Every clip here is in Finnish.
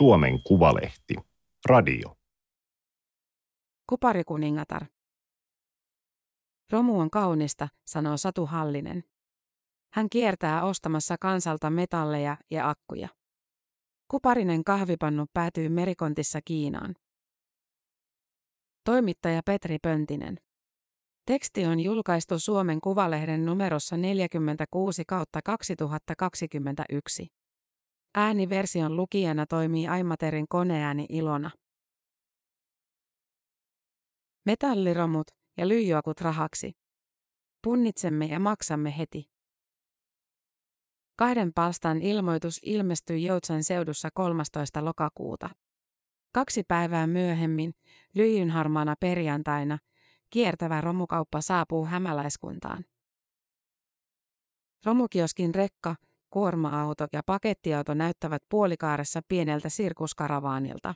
Suomen Kuvalehti. Radio. Kuparikuningatar. Romu on kaunista, sanoo Satu Hallinen. Hän kiertää ostamassa kansalta metalleja ja akkuja. Kuparinen kahvipannu päätyy merikontissa Kiinaan. Toimittaja Petri Pöntinen. Teksti on julkaistu Suomen Kuvalehden numerossa 46 kautta 2021. Ääniversion lukijana toimii Aimaterin koneääni Ilona. Metalliromut ja lyijyakut rahaksi. Punnitsemme ja maksamme heti. Kahden palstan ilmoitus ilmestyi Joutsan seudussa 13. lokakuuta. Kaksi päivää myöhemmin, lyijynharmaana perjantaina, kiertävä romukauppa saapuu hämäläiskuntaan. Romukioskin rekka, kuorma-auto ja pakettiauto näyttävät puolikaaressa pieneltä sirkuskaravaanilta.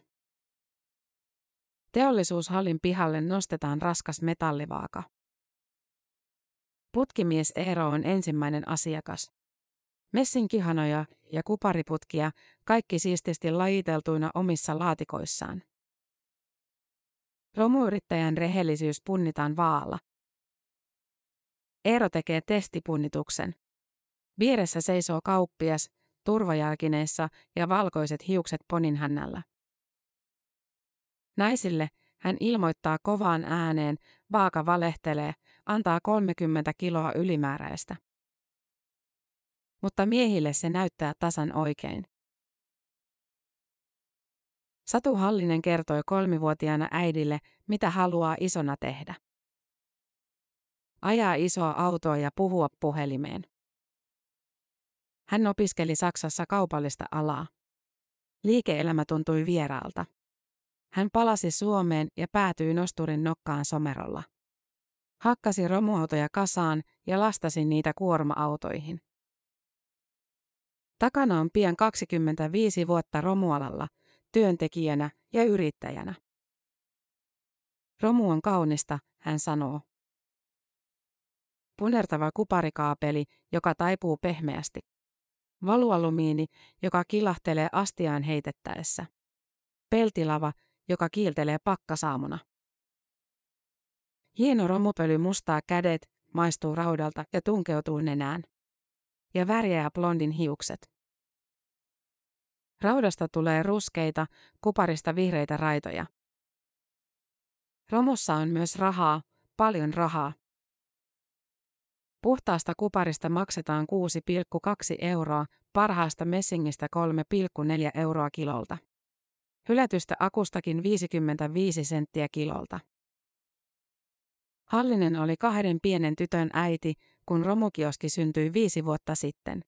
Teollisuushallin pihalle nostetaan raskas metallivaaka. Putkimies Eero on ensimmäinen asiakas. Messinkihanoja ja kupariputkia, kaikki siististi lajiteltuina omissa laatikoissaan. Romuyrittäjän rehellisyys punnitaan vaalla. Eero tekee testipunnituksen. Vieressä seisoo kauppias, turvajalkineissa ja valkoiset hiukset poninhännällä. Naisille hän ilmoittaa kovaan ääneen, vaaka valehtelee, antaa 30 kiloa ylimääräistä. Mutta miehille se näyttää tasan oikein. Satu Hallinen kertoi kolmivuotiaana äidille, mitä haluaa isona tehdä. Ajaa isoa autoa ja puhua puhelimeen. Hän opiskeli Saksassa kaupallista alaa. Liike-elämä tuntui vieraalta. Hän palasi Suomeen ja päätyi nosturin nokkaan somerolla. Hakkasi romuautoja kasaan ja lastasi niitä kuorma-autoihin. Takana on pian 25 vuotta romualalla, työntekijänä ja yrittäjänä. Romu on kaunista, hän sanoo. Punertava kuparikaapeli, joka taipuu pehmeästi. Valualumiini, joka kilahtelee astiaan heitettäessä. Peltilava, joka kiiltelee pakkasaamuna. Hieno romupöly mustaa kädet, maistuu raudalta ja tunkeutuu nenään. Ja värjää blondin hiukset. Raudasta tulee ruskeita, kuparista vihreitä raitoja. Romussa on myös rahaa, paljon rahaa. Puhtaasta kuparista maksetaan 6,2 euroa, parhaasta messingistä 3,4 euroa kilolta. Hylätystä akustakin 55 senttiä kilolta. Hallinen oli kahden pienen tytön äiti, kun romukioski syntyi viisi vuotta sitten.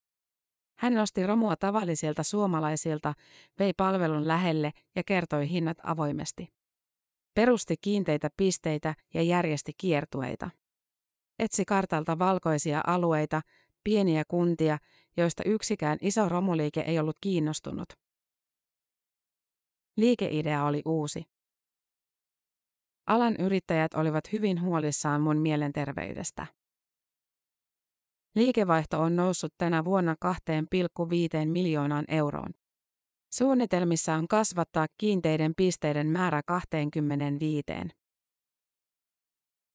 Hän nosti romua tavallisilta suomalaisilta, vei palvelun lähelle ja kertoi hinnat avoimesti. Perusti kiinteitä pisteitä ja järjesti kiertueita. Etsi kartalta valkoisia alueita, pieniä kuntia, joista yksikään iso romuliike ei ollut kiinnostunut. Liikeidea oli uusi. Alan yrittäjät olivat hyvin huolissaan mun mielenterveydestä. Liikevaihto on noussut tänä vuonna 2,5 miljoonaan euroon. Suunnitelmissa on kasvattaa kiinteiden pisteiden määrä 25.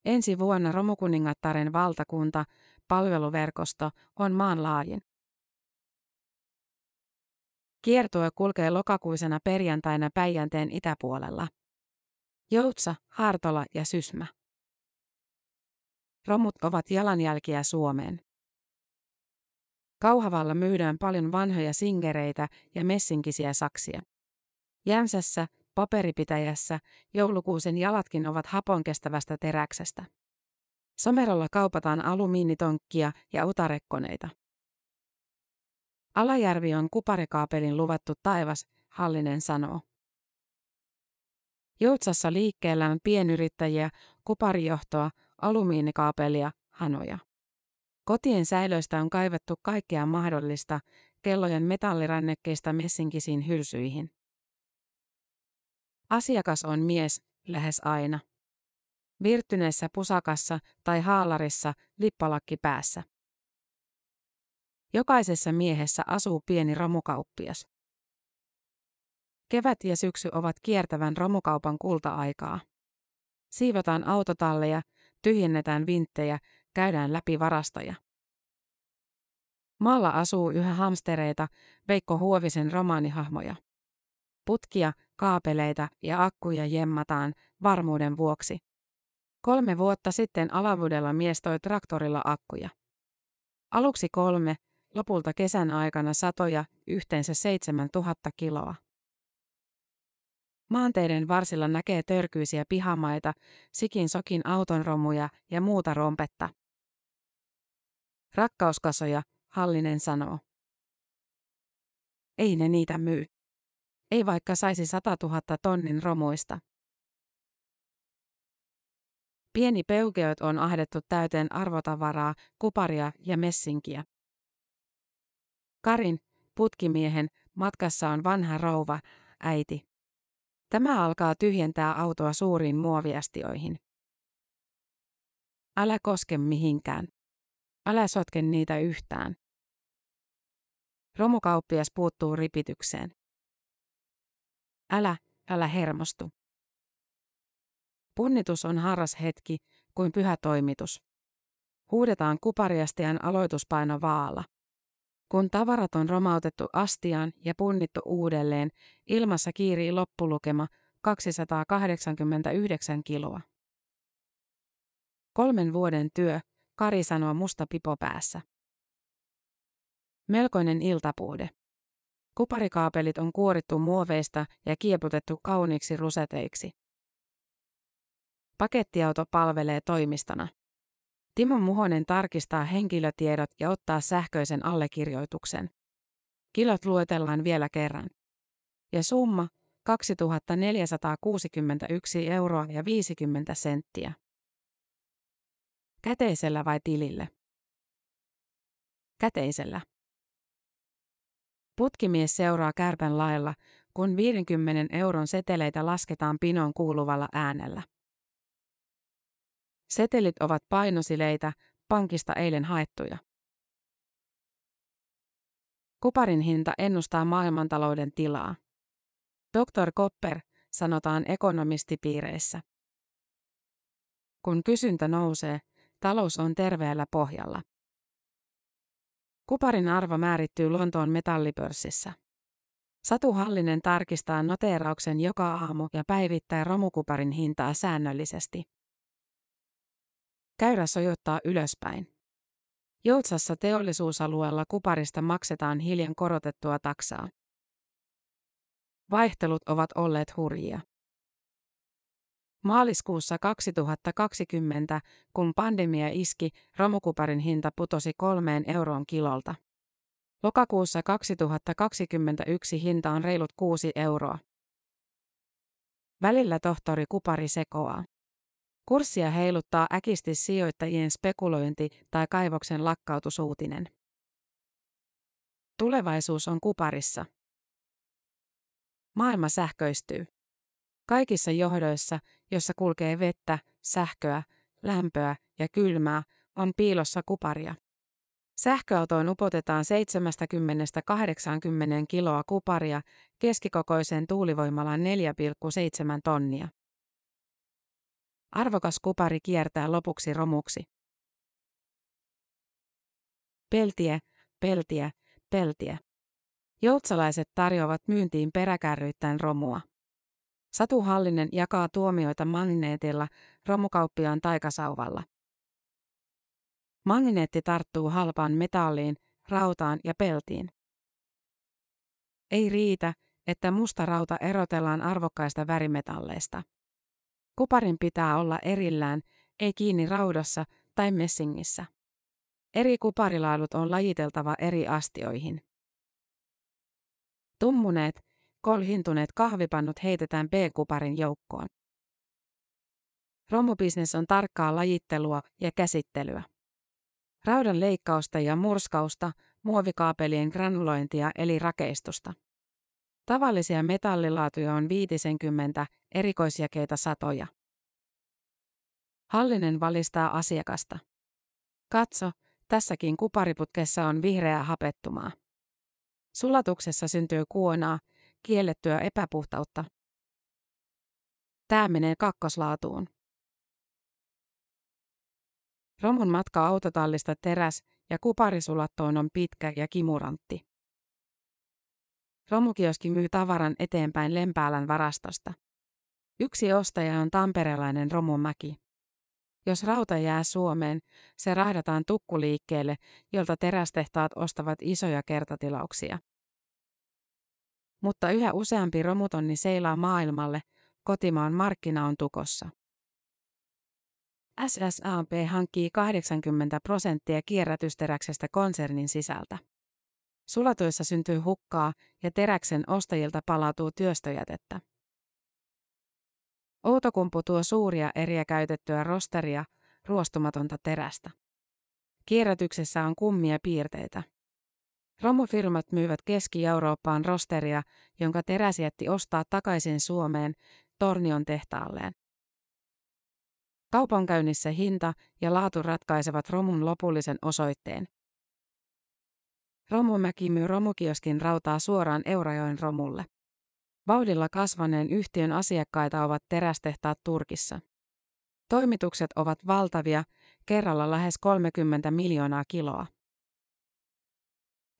Ensi vuonna Romukuningattaren valtakunta, palveluverkosto, on maan laajin. Kiertue kulkee lokakuisena perjantaina Päijänteen itäpuolella. Joutsa, Hartola ja Sysmä. Romut ovat jalanjälkiä Suomeen. Kauhavalla myydään paljon vanhoja singereitä ja messinkisiä saksia. Jämsässä, paperipitäjässä, joulukuusen jalatkin ovat haponkestävästä teräksestä. Somerolla kaupataan alumiinitonkkia ja utarekkoneita. Alajärvi on kuparikaapelin luvattu taivas, Hallinen sanoo. Joutsassa liikkeellä on pienyrittäjiä, kuparijohtoa, alumiinikaapelia, hanoja. Kotien säilöistä on kaivettu kaikkea mahdollista, kellojen metallirannekkeista messinkisiin hylsyihin. Asiakas on mies, lähes aina. Virttyneessä pusakassa tai haalarissa, lippalakki päässä. Jokaisessa miehessä asuu pieni romukauppias. Kevät ja syksy ovat kiertävän romukaupan kulta-aikaa. Siivotaan autotalleja, tyhjennetään vinttejä, käydään läpi varastoja. Maalla asuu yhä hamstereita, Veikko Huovisen romaanihahmoja. Putkia, kaapeleita ja akkuja jemmataan varmuuden vuoksi. Kolme vuotta sitten Alavudella mies toi traktorilla akkuja. Aluksi kolme, lopulta kesän aikana satoja, yhteensä 7000 kiloa. Maanteiden varsilla näkee törkyisiä pihamaita, sikin sokin autonromuja ja muuta rompetta. Rakkauskasoja, Hallinen sanoo. Ei ne niitä myy. Ei vaikka saisi 100 000 tonnin romuista. Pieni peukeot on ahdettu täyteen arvotavaraa, kuparia ja messinkiä. Karin, putkimiehen, matkassa on vanha rouva, äiti. Tämä alkaa tyhjentää autoa suuriin muoviastioihin. Älä koske mihinkään. Älä sotke niitä yhtään. Romukauppias puuttuu ripitykseen. Älä, älä hermostu. Punnitus on harras hetki, kuin pyhä toimitus. Huudetaan kupariastian aloituspaino vaalla. Kun tavarat on romautettu astiaan ja punnittu uudelleen, ilmassa kiirii loppulukema 289 kiloa. Kolmen vuoden työ, Kari sanoo musta pipo päässä. Melkoinen iltapuude. Kuparikaapelit on kuorittu muoveista ja kieputettu kauniiksi ruseteiksi. Pakettiauto palvelee toimistona. Timo Muhonen tarkistaa henkilötiedot ja ottaa sähköisen allekirjoituksen. Kilot luetellaan vielä kerran. Ja summa 2461 euroa ja 50 senttiä. Käteisellä vai tilille? Käteisellä. Putkimies seuraa kärpän lailla, kun 50 euron seteleitä lasketaan pinon kuuluvalla äänellä. Setelit ovat painosileitä, pankista eilen haettuja. Kuparin hinta ennustaa maailmantalouden tilaa. Dr. Kopper, sanotaan ekonomistipiireissä. Kun kysyntä nousee, talous on terveellä pohjalla. Kuparin arvo määrittyy Lontoon metallipörssissä. Satu Hallinen tarkistaa noteerauksen joka aamu ja päivittää romukuparin hintaa säännöllisesti. Käyrä sojottaa ylöspäin. Joutsassa teollisuusalueella kuparista maksetaan hiljan korotettua taksaa. Vaihtelut ovat olleet hurjia. Maaliskuussa 2020, kun pandemia iski, romukuparin hinta putosi kolmeen euroon kilolta. Lokakuussa 2021 hinta on reilut 6 euroa. Välillä tohtori Kupari sekoaa. Kurssia heiluttaa äkisti sijoittajien spekulointi tai kaivoksen lakkautusuutinen. Tulevaisuus on kuparissa. Maailma sähköistyy. Kaikissa johdoissa, jossa kulkee vettä, sähköä, lämpöä ja kylmää, on piilossa kuparia. Sähköautoon upotetaan 70-80 kiloa kuparia, keskikokoiseen tuulivoimalaan 4,7 tonnia. Arvokas kupari kiertää lopuksi romuksi. Peltiä, peltiä, peltiä. Joutsalaiset tarjoavat myyntiin peräkärryittäin romua. Satu Hallinen jakaa tuomioita magneetilla romukauppiaan taikasauvalla. Magneetti tarttuu halpaan metalliin, rautaan ja peltiin. Ei riitä, että musta rauta erotellaan arvokkaista värimetalleista. Kuparin pitää olla erillään, ei kiinni raudassa tai messingissä. Eri kuparilaalut on lajiteltava eri astioihin. Tummuneet, kolhintuneet kahvipannut heitetään B-kuparin joukkoon. Romubisnes on tarkkaa lajittelua ja käsittelyä. Raudan leikkausta ja murskausta, muovikaapelien granulointia eli rakeistusta. Tavallisia metallilaatuja on 50, erikoisjakeita satoja. Hallinen valistaa asiakasta. Katso, tässäkin kupariputkessa on vihreää hapettumaa. Sulatuksessa syntyy kuonaa, kiellettyä epäpuhtautta. Tämä menee kakkoslaatuun. Romun matka autotallista teräs- ja kuparisulattoon on pitkä ja kimurantti. Romukioski myy tavaran eteenpäin Lempäälän varastosta. Yksi ostaja on tamperelainen Romumäki. Jos rauta jää Suomeen, se rahdataan tukkuliikkeelle, jolta terästehtaat ostavat isoja kertatilauksia. Mutta yhä useampi romutonni seilaa maailmalle, kotimaan markkina on tukossa. SSAP hankkii 80 prosenttia kierrätysteräksestä konsernin sisältä. Sulatuissa syntyy hukkaa ja teräksen ostajilta palautuu työstöjätettä. Outokumpu tuo suuria eriä käytettyä rosteria, ruostumatonta terästä. Kierrätyksessä on kummia piirteitä. Romufirmat myyvät Keski-Eurooppaan rosteria, jonka teräsjätti ostaa takaisin Suomeen Tornion tehtaalleen. Kaupankäynnissä hinta ja laatu ratkaisevat romun lopullisen osoitteen. Romumäki myy romukioskin rautaa suoraan Eurajoen romulle. Vauhdilla kasvaneen yhtiön asiakkaita ovat terästehtaat Turkissa. Toimitukset ovat valtavia, kerralla lähes 30 miljoonaa kiloa.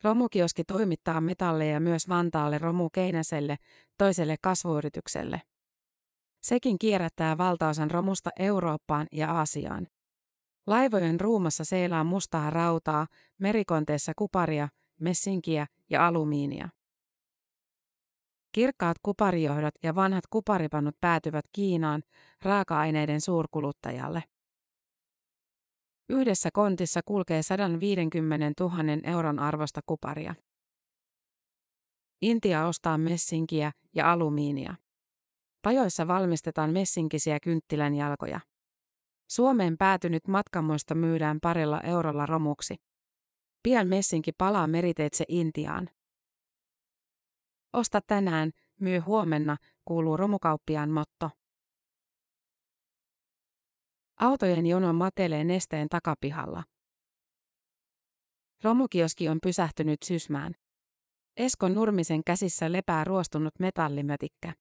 Romukioski toimittaa metalleja myös Vantaalle Romukeinäselle, toiselle kasvuyritykselle. Sekin kierrättää valtaosan romusta Eurooppaan ja Aasiaan. Laivojen ruumassa seilaa mustaa rautaa, merikonteessa kuparia, messinkiä ja alumiinia. Kirkkaat kuparijohdot ja vanhat kuparipannut päätyvät Kiinaan raaka-aineiden suurkuluttajalle. Yhdessä kontissa kulkee 150 000 euron arvosta kuparia. Intia ostaa messinkiä ja alumiinia. Pajoissa valmistetaan messinkisiä kynttilänjalkoja. Suomeen päätynyt matkamoista myydään parilla eurolla romuksi. Pian messinki palaa meriteitse Intiaan. Osta tänään, myy huomenna, kuuluu romukauppiaan motto. Autojen jono matelee nesteen takapihalla. Romukioski on pysähtynyt sysmään. Eskon Nurmisen käsissä lepää ruostunut metallimötikkä.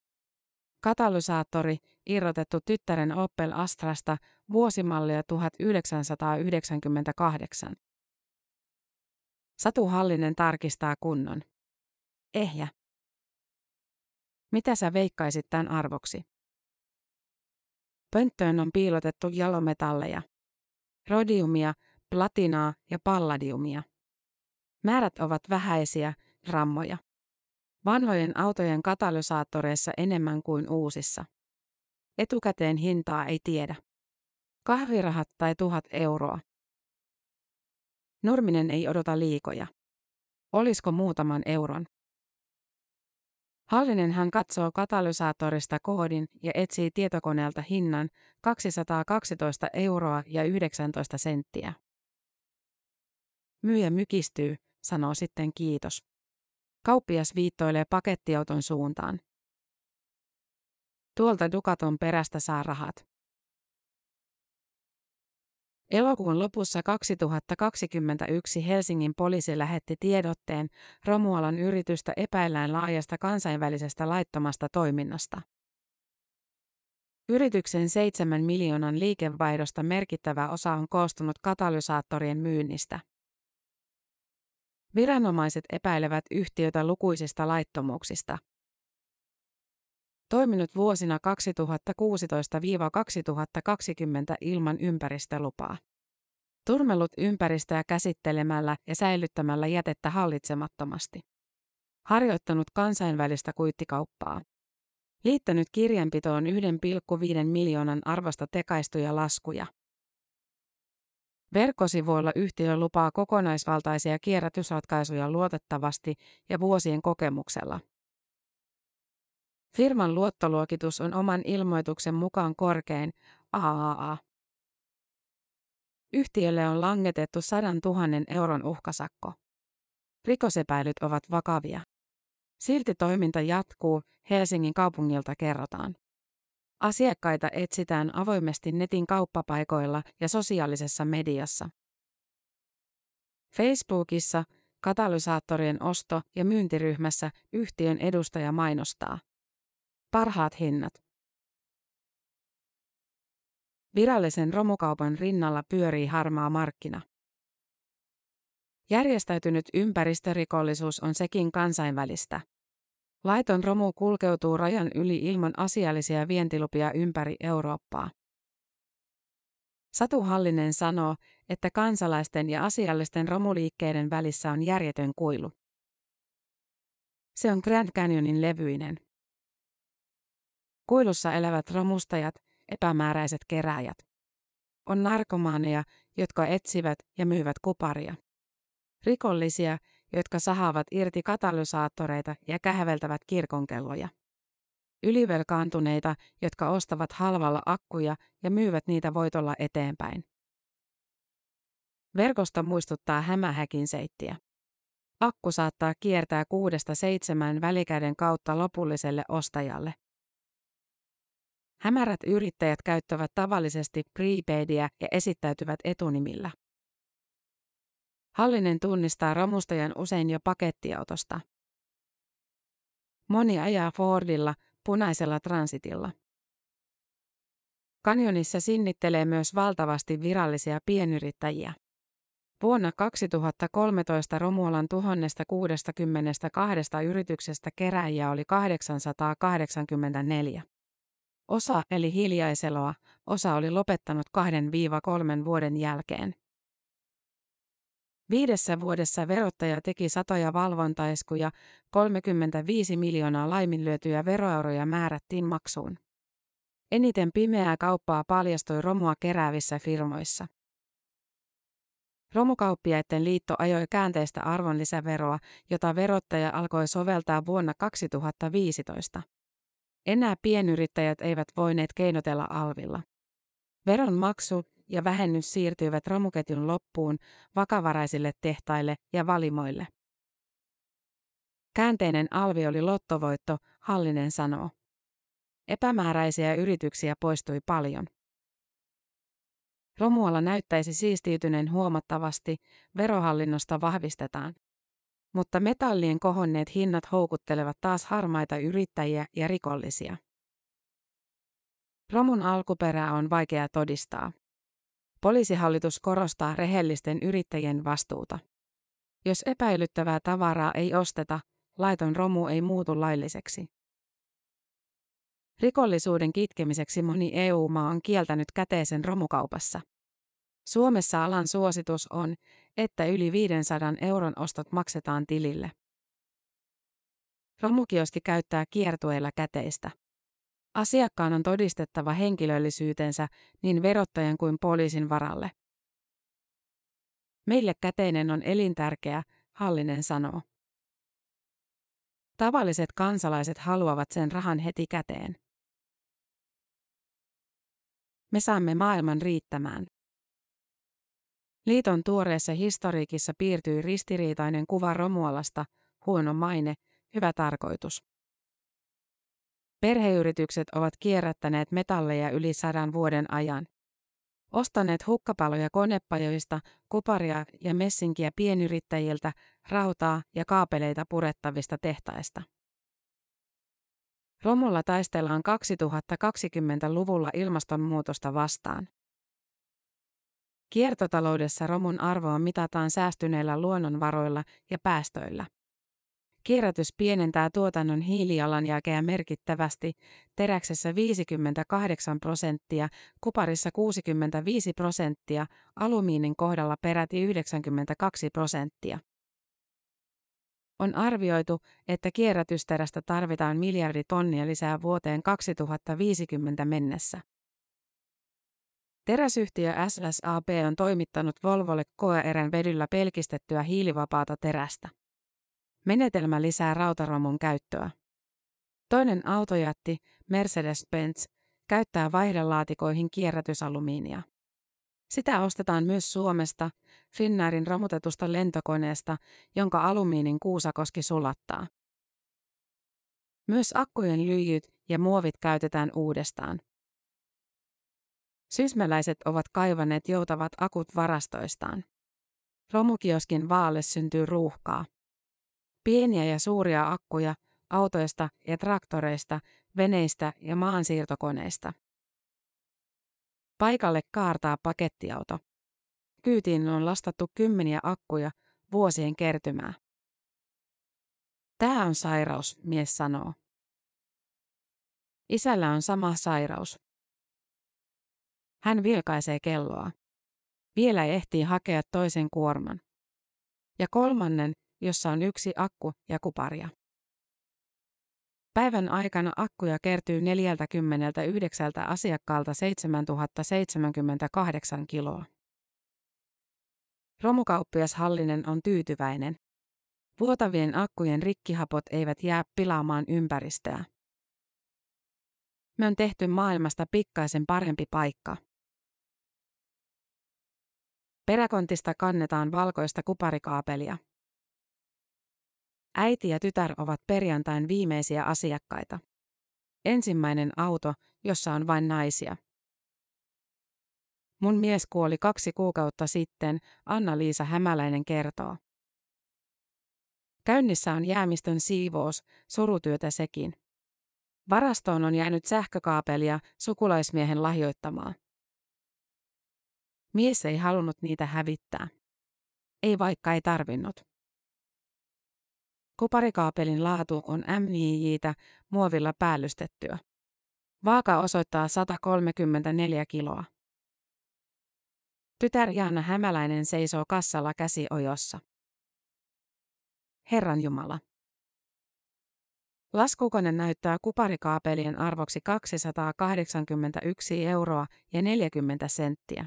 Katalysaattori, irrotettu tyttären Opel Astrasta, vuosimallia 1998. Satu Hallinen tarkistaa kunnon. Ehjä. Mitä sä veikkaisit tämän arvoksi? Pönttöön on piilotettu jalometalleja. Rodiumia, platinaa ja palladiumia. Määrät ovat vähäisiä, grammoja. Vanhojen autojen katalysaattoreissa enemmän kuin uusissa. Etukäteen hintaa ei tiedä. Kahvirahat tai tuhat euroa. Nurminen ei odota liikoja. Olisiko muutaman euron? Hallinen hän katsoo katalysaattorista koodin ja etsii tietokoneelta hinnan 212 euroa ja 19 senttiä. Myyjä mykistyy, sanoo sitten kiitos. Kauppias viittoilee pakettiauton suuntaan. Tuolta Dukaton perästä saa rahat. Elokuun lopussa 2021 Helsingin poliisi lähetti tiedotteen Romualan yritystä epäillään laajasta kansainvälisestä laittomasta toiminnasta. Yrityksen 7 miljoonan liikevaihdosta merkittävä osa on koostunut katalysaattorien myynnistä. Viranomaiset epäilevät yhtiötä lukuisista laittomuuksista. Toiminut vuosina 2016-2020 ilman ympäristölupaa. Turmellut ympäristöä käsittelemällä ja säilyttämällä jätettä hallitsemattomasti. Harjoittanut kansainvälistä kuittikauppaa. Liittänyt kirjanpitoon 1,5 miljoonan arvosta tekaistuja laskuja. Verkkosivuilla yhtiö lupaa kokonaisvaltaisia kierrätysratkaisuja luotettavasti ja vuosien kokemuksella. Firman luottoluokitus on oman ilmoituksen mukaan korkein, AAA. Yhtiölle on langetettu 100 000 euron uhkasakko. Rikosepäilyt ovat vakavia. Silti toiminta jatkuu, Helsingin kaupungilta kerrotaan. Asiakkaita etsitään avoimesti netin kauppapaikoilla ja sosiaalisessa mediassa. Facebookissa, katalysaattorien osto- ja myyntiryhmässä yhtiön edustaja mainostaa. Parhaat hinnat. Virallisen romukaupan rinnalla pyörii harmaa markkina. Järjestäytynyt ympäristörikollisuus on sekin kansainvälistä. Laiton romu kulkeutuu rajan yli ilman asiallisia vientilupia ympäri Eurooppaa. Satu Hallinen sanoo, että kansalaisten ja asiallisten romuliikkeiden välissä on järjetön kuilu. Se on Grand Canyonin levyinen. Kuilussa elävät romustajat, epämääräiset keräjät. On narkomaaneja, jotka etsivät ja myyvät kuparia. Rikollisia, jotka sahaavat irti katalysaattoreita ja kähveltävät kirkonkelloja. Ylivelkaantuneita, jotka ostavat halvalla akkuja ja myyvät niitä voitolla eteenpäin. Verkosto muistuttaa hämähäkin seittiä. Akku saattaa kiertää kuudesta seitsemän välikäden kautta lopulliselle ostajalle. Hämärät yrittäjät käyttävät tavallisesti prepaidia ja esittäytyvät etunimillä. Hallinen tunnistaa romustajan usein jo pakettiautosta. Moni ajaa Fordilla, punaisella transitilla. Kanjonissa sinnittelee myös valtavasti virallisia pienyrittäjiä. Vuonna 2013 Romualan 1062 yrityksestä keräjiä oli 884. Osa eli hiljaiseloa, osa oli lopettanut 2-3 vuoden jälkeen. Viidessä vuodessa verottaja teki satoja valvontaiskuja, 35 miljoonaa laiminlyötyjä veroeuroja määrättiin maksuun. Eniten pimeää kauppaa paljastui romua keräävissä firmoissa. Romukauppiaiden liitto ajoi käänteistä arvonlisäveroa, jota verottaja alkoi soveltaa vuonna 2015. Enää pienyrittäjät eivät voineet keinotella alvilla. Veron maksu ja vähennys siirtyivät romuketjun loppuun vakavaraisille tehtaille ja valimoille. Käänteinen alvi oli lottovoitto, Hallinen sanoo. Epämääräisiä yrityksiä poistui paljon. Romualla näyttäisi siistiytyneen huomattavasti, verohallinnosta vahvistetaan. Mutta metallien kohonneet hinnat houkuttelevat taas harmaita yrittäjiä ja rikollisia. Romun alkuperää on vaikea todistaa. Poliisihallitus korostaa rehellisten yrittäjien vastuuta. Jos epäilyttävää tavaraa ei osteta, laiton romu ei muutu lailliseksi. Rikollisuuden kitkemiseksi moni EU-maa on kieltänyt käteisen romukaupassa. Suomessa alan suositus on, että yli 500 euron ostot maksetaan tilille. Romukioski käyttää kiertueella käteistä. Asiakkaan on todistettava henkilöllisyytensä niin verottajan kuin poliisin varalle. Meille käteinen on elintärkeä, Hallinen sanoo. Tavalliset kansalaiset haluavat sen rahan heti käteen. Me saamme maailman riittämään. Liiton tuoreessa historiikissa piirtyi ristiriitainen kuva Romualasta, huono maine, hyvä tarkoitus. Perheyritykset ovat kierrättäneet metalleja yli sadan vuoden ajan. Ostaneet hukkapaloja konepajoista, kuparia ja messinkiä pienyrittäjiltä, rautaa ja kaapeleita purettavista tehtaista. Romulla taistellaan 2020-luvulla ilmastonmuutosta vastaan. Kiertotaloudessa romun arvoa mitataan säästyneillä luonnonvaroilla ja päästöillä. Kierrätys pienentää tuotannon hiilijalanjälkeä merkittävästi, teräksessä 58 prosenttia, kuparissa 65 prosenttia, alumiinin kohdalla peräti 92 prosenttia. On arvioitu, että kierrätysterästä tarvitaan miljardi tonnia lisää vuoteen 2050 mennessä. Teräsyhtiö SSAB on toimittanut Volvolle koeerän vedyllä pelkistettyä hiilivapaata terästä. Menetelmä lisää rautaromun käyttöä. Toinen autojätti, Mercedes-Benz, käyttää vaihdelaatikoihin kierrätysalumiinia. Sitä ostetaan myös Suomesta, Finnairin romutetusta lentokoneesta, jonka alumiinin kuusakoski sulattaa. Myös akkujen lyijyt ja muovit käytetään uudestaan. Sysmäläiset ovat kaivaneet joutavat akut varastoistaan. Romukioskin vaalle syntyy ruuhkaa. Pieniä ja suuria akkuja autoista ja traktoreista, veneistä ja maansiirtokoneista. Paikalle kaartaa pakettiauto. Kyytiin on lastattu kymmeniä akkuja, vuosien kertymää. Tämä on sairaus, mies sanoo. Isällä on sama sairaus. Hän vilkaisee kelloa. Vielä ehtii hakea toisen kuorman. Ja kolmannen, jossa on yksi akku ja kuparia. Päivän aikana akkuja kertyy 49 asiakkaalta 7078 kiloa. Romukauppias Hallinen on tyytyväinen. Vuotavien akkujen rikkihapot eivät jää pilaamaan ympäristöä. Me on tehty maailmasta pikkaisen parempi paikka. Peräkontista kannetaan valkoista kuparikaapelia. Äiti ja tytär ovat perjantain viimeisiä asiakkaita. Ensimmäinen auto, jossa on vain naisia. Mun mies kuoli kaksi kuukautta sitten, Anna-Liisa Hämäläinen kertoo. Käynnissä on jäämistön siivous, surutyötä sekin. Varastoon on jäänyt sähkökaapelia sukulaismiehen lahjoittamaa. Mies ei halunnut niitä hävittää. Ei vaikka ei tarvinnut. Kuparikaapelin laatu on MJJtä muovilla päällystettyä. Vaaka osoittaa 134 kiloa. Tytär Jaana Hämäläinen seisoo kassalla käsi ojossa. Herran Jumala. Laskukone näyttää kuparikaapelien arvoksi 281 euroa ja 40 senttiä.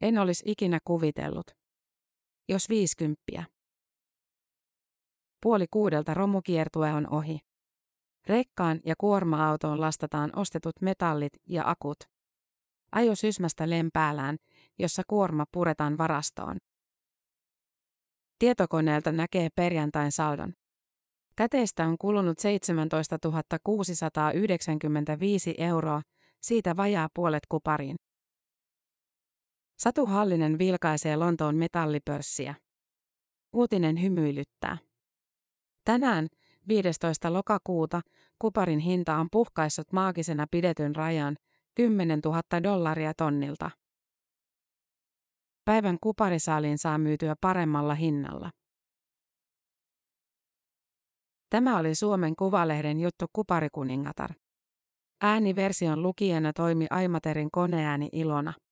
En olisi ikinä kuvitellut. Jos viisikymppiä. Puoli kuudelta romukiertue on ohi. Rekkaan ja kuorma-autoon lastataan ostetut metallit ja akut. Ajo sysmästä lempäällään, jossa kuorma puretaan varastoon. Tietokoneelta näkee perjantain saldon. Käteistä on kulunut 17 695 euroa, siitä vajaa puolet kupariin. Satu Hallinen vilkaisee Lontoon metallipörssiä. Uutinen hymyilyttää. Tänään, 15. lokakuuta, kuparin hinta on puhkaissut maagisena pidetyn rajan 10 000 dollaria tonnilta. Päivän kuparisaaliin saa myytyä paremmalla hinnalla. Tämä oli Suomen Kuvalehden juttu Kuparikuningatar. Ääniversion lukijana toimi Aimaterin koneääni Ilona.